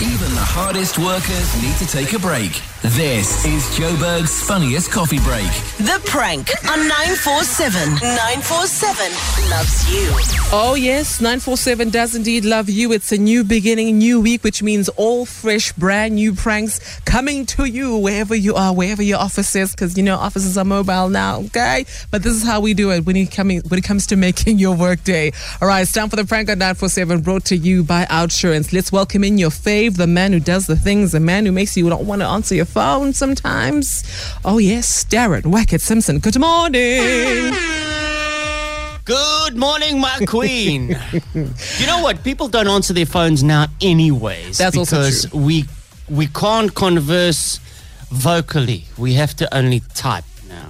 Even the hardest workers need to take a break. This is Joburg's funniest coffee break. The prank on 947. 947 loves you. Oh, yes, 947 does indeed love you. It's a new beginning, new week, which means all fresh, brand new pranks coming to you wherever you are, wherever your office is, because you know offices are mobile now, okay? But this is how we do it when it, coming, when it comes to making your workday. All right, it's time for the prank on 947 brought to you by Outsurance. Let's welcome in your fave, the man who does the things, the man who makes you not want to answer your phone sometimes. Oh, yes, Darren Whackhead Simpson. Good morning. Good morning, my queen. you know what? People don't answer their phones now, anyways. That's also because true. we we can't converse vocally. We have to only type.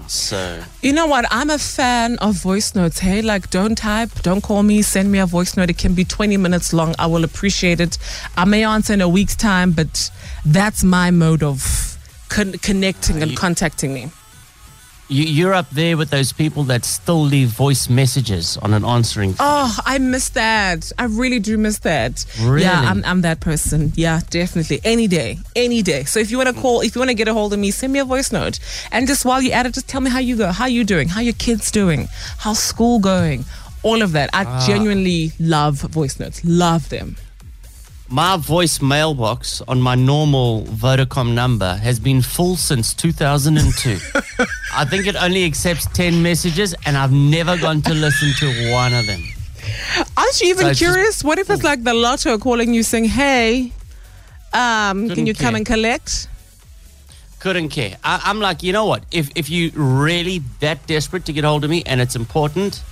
So You know what? I'm a fan of voice notes. Hey, like, don't type, don't call me, send me a voice note. It can be 20 minutes long. I will appreciate it. I may answer in a week's time, but that's my mode of con- connecting ah, and you- contacting me. You, you're up there with those people that still leave voice messages on an answering. phone. Oh, I miss that. I really do miss that. Really? Yeah, I'm, I'm that person. Yeah, definitely. Any day. Any day. So if you want to call, if you want to get a hold of me, send me a voice note. And just while you're at it, just tell me how you go, how you doing, how your kids doing, how's school going, all of that. I Ah. genuinely love voice notes. Love them. My voice mailbox on my normal Vodacom number has been full since 2002. I think it only accepts 10 messages, and I've never gone to listen to one of them. Aren't you even So it's just- curious? what if it's like the lotto calling you saying, hey, um, can Couldn't you come and collect? couldn't care. I, I'm like, you know what? If if you really that desperate to get hold of me and it's important,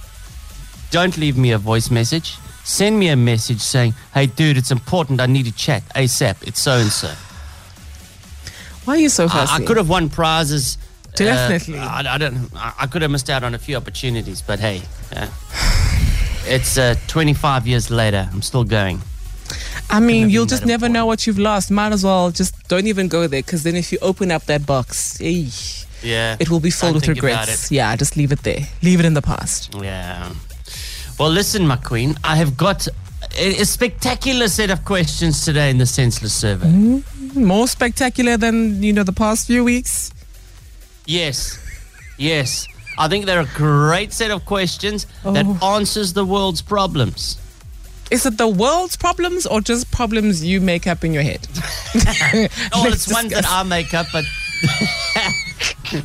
don't leave me a voice message. Send me a message saying, "Hey, dude, it's important. I need to chat ASAP. It's so and so." Why are you so I, fussy? I could have won prizes. uh, Definitely. I, I don't. I, I could have missed out on a few opportunities, but hey, uh, it's uh, 25 years later. I'm still going. I mean, you'll just never know what you've lost. Might as well just don't even go there because then if you open up that box, eh, Yeah, it will be filled with regrets. Yeah, just leave it there. Leave it in the past. Yeah. Well, listen, my queen, I have got a, a spectacular set of questions today in the senseless survey. Mm, more spectacular than, you know, the past few weeks. Yes, yes. I think they're a great set of questions that Oh. answers the world's problems. Is it the world's problems or just problems you make up in your head? Oh, well, it's ones that. I make up, but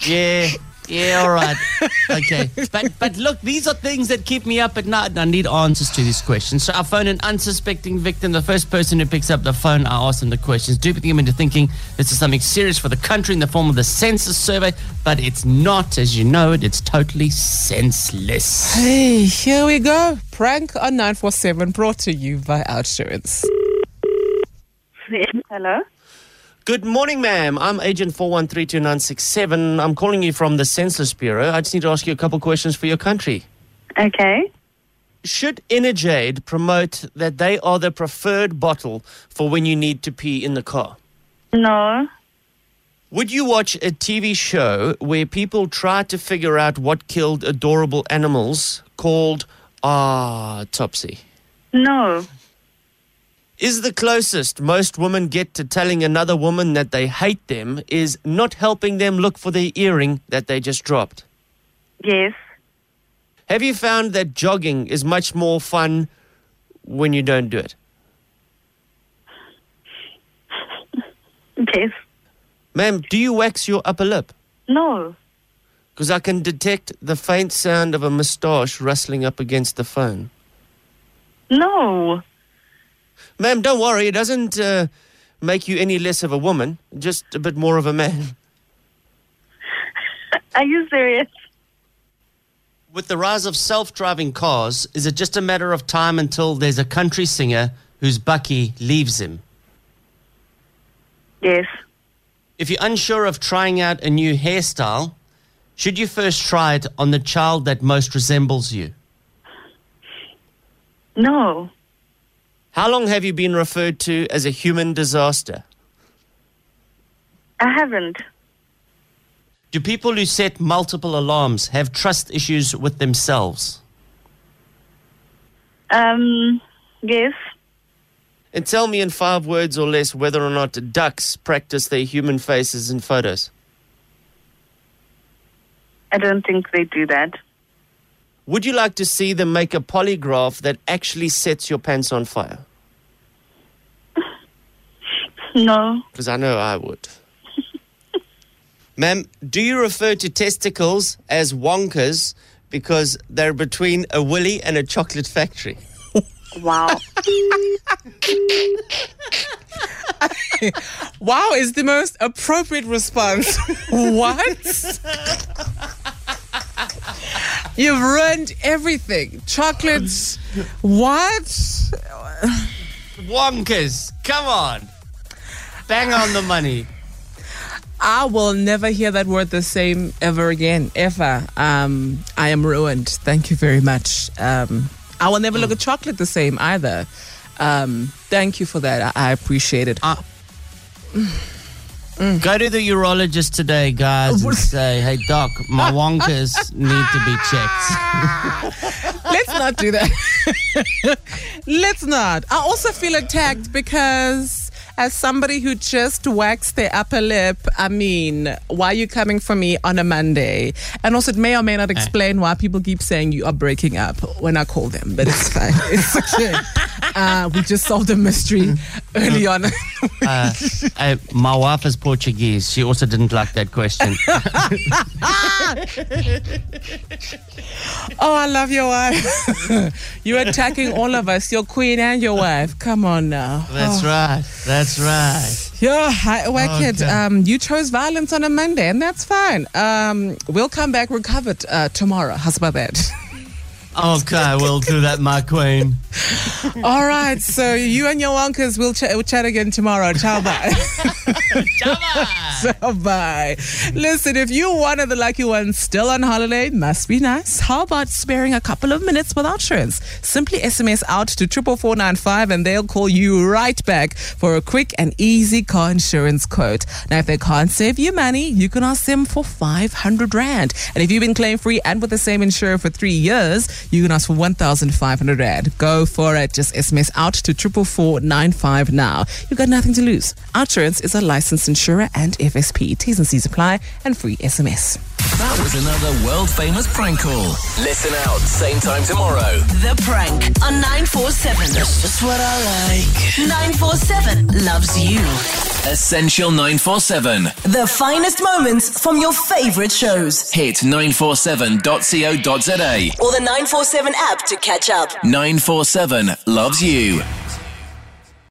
yeah, yeah, all right, okay. But but look, these are things that keep me up at night, and I need answers to these questions. So I phone an unsuspecting victim. The first person who picks up the phone, I ask them the questions, duping them into thinking this is something serious for the country in the form of the census survey, but it's not, as you know it. It's totally senseless. Hey, here we go. Prank on 947 brought to you by Outsurance. Hello. Good morning, ma'am. I'm Agent 413297. I'm calling you from the Census Bureau. I just need to ask you a couple questions for your country. Okay. Should Energade promote that they are the preferred bottle for when you need to pee in the car? No. Would you watch a TV show where people try to figure out what killed adorable animals called ah, autopsy? No. Is the closest most women get to telling another woman that they hate them is not helping them look for the earring that they just dropped? Yes. Have you found that jogging is much more fun when you don't do it? Yes. Ma'am, do you wax your upper lip? No. Because I can detect the faint sound of a moustache rustling up against the phone. No. Ma'am, don't worry, it doesn't uh, make you any less of a woman, just a bit more of a man. Are you serious? With the rise of self driving cars, is it just a matter of time until there's a country singer whose Bucky leaves him? Yes. If you're unsure of trying out a new hairstyle, should you first try it on the child that most resembles you? No. How long have you been referred to as a human disaster? I haven't. Do people who set multiple alarms have trust issues with themselves? Um, yes. And tell me in five words or less whether or not ducks practice their human faces in photos. I don't think they do that. Would you like to see them make a polygraph that actually sets your pants on fire? No. Because I know I would. Ma'am, do you refer to testicles as wonkers because they're between a willy and a chocolate factory? Wow. Wow is the most appropriate response. what? You've ruined everything. Chocolates. What? Wonkers, come on. Bang on the money. I will never hear that word the same ever again, ever. Um, I am ruined. Thank you very much. Um, I will never look at chocolate the same either. Um, thank you for that. I, I appreciate it. Uh, Go to the urologist today, guys, and say, hey, doc, my wonkers need to be checked. Let's not do that. Let's not. I also feel attacked because, as somebody who just waxed their upper lip, I mean, why are you coming for me on a Monday? And also, it may or may not eh. explain why people keep saying you are breaking up when I call them, but it's fine. It's okay. Uh, we just solved a mystery early on. Uh, uh, my wife is Portuguese. She also didn't like that question. oh, I love your wife. You're attacking all of us, your queen and your wife. Come on now. That's right. That's right. Yeah, hi, Whackhead. Okay. Um, you chose violence on a Monday, and that's fine. Um, we'll come back recovered uh, tomorrow. How's about that? Oh, okay, we'll do that, my queen. All right. So you and your uncles will, ch- will chat again tomorrow. Ciao, bye. Ciao, bye. Listen, if you're one of the lucky ones still on holiday, must be nice. How about sparing a couple of minutes with insurance? Simply SMS out to triple four nine five, and they'll call you right back for a quick and easy car insurance quote. Now, if they can't save you money, you can ask them for five hundred rand. And if you've been claim free and with the same insurer for three years, you can ask for 1,500 Rand. Go for it. Just SMS out to 44495 now. You've got nothing to lose. Outsurance is a licensed insurer and FSP. T's and C's apply and free SMS. That was another world famous prank call. Listen out, same time tomorrow. The prank on 947. That's just what I like. 947 loves you. Essential 947. The finest moments from your favorite shows. Hit 947.co.za. Or the 947 app to catch up. 947 loves you.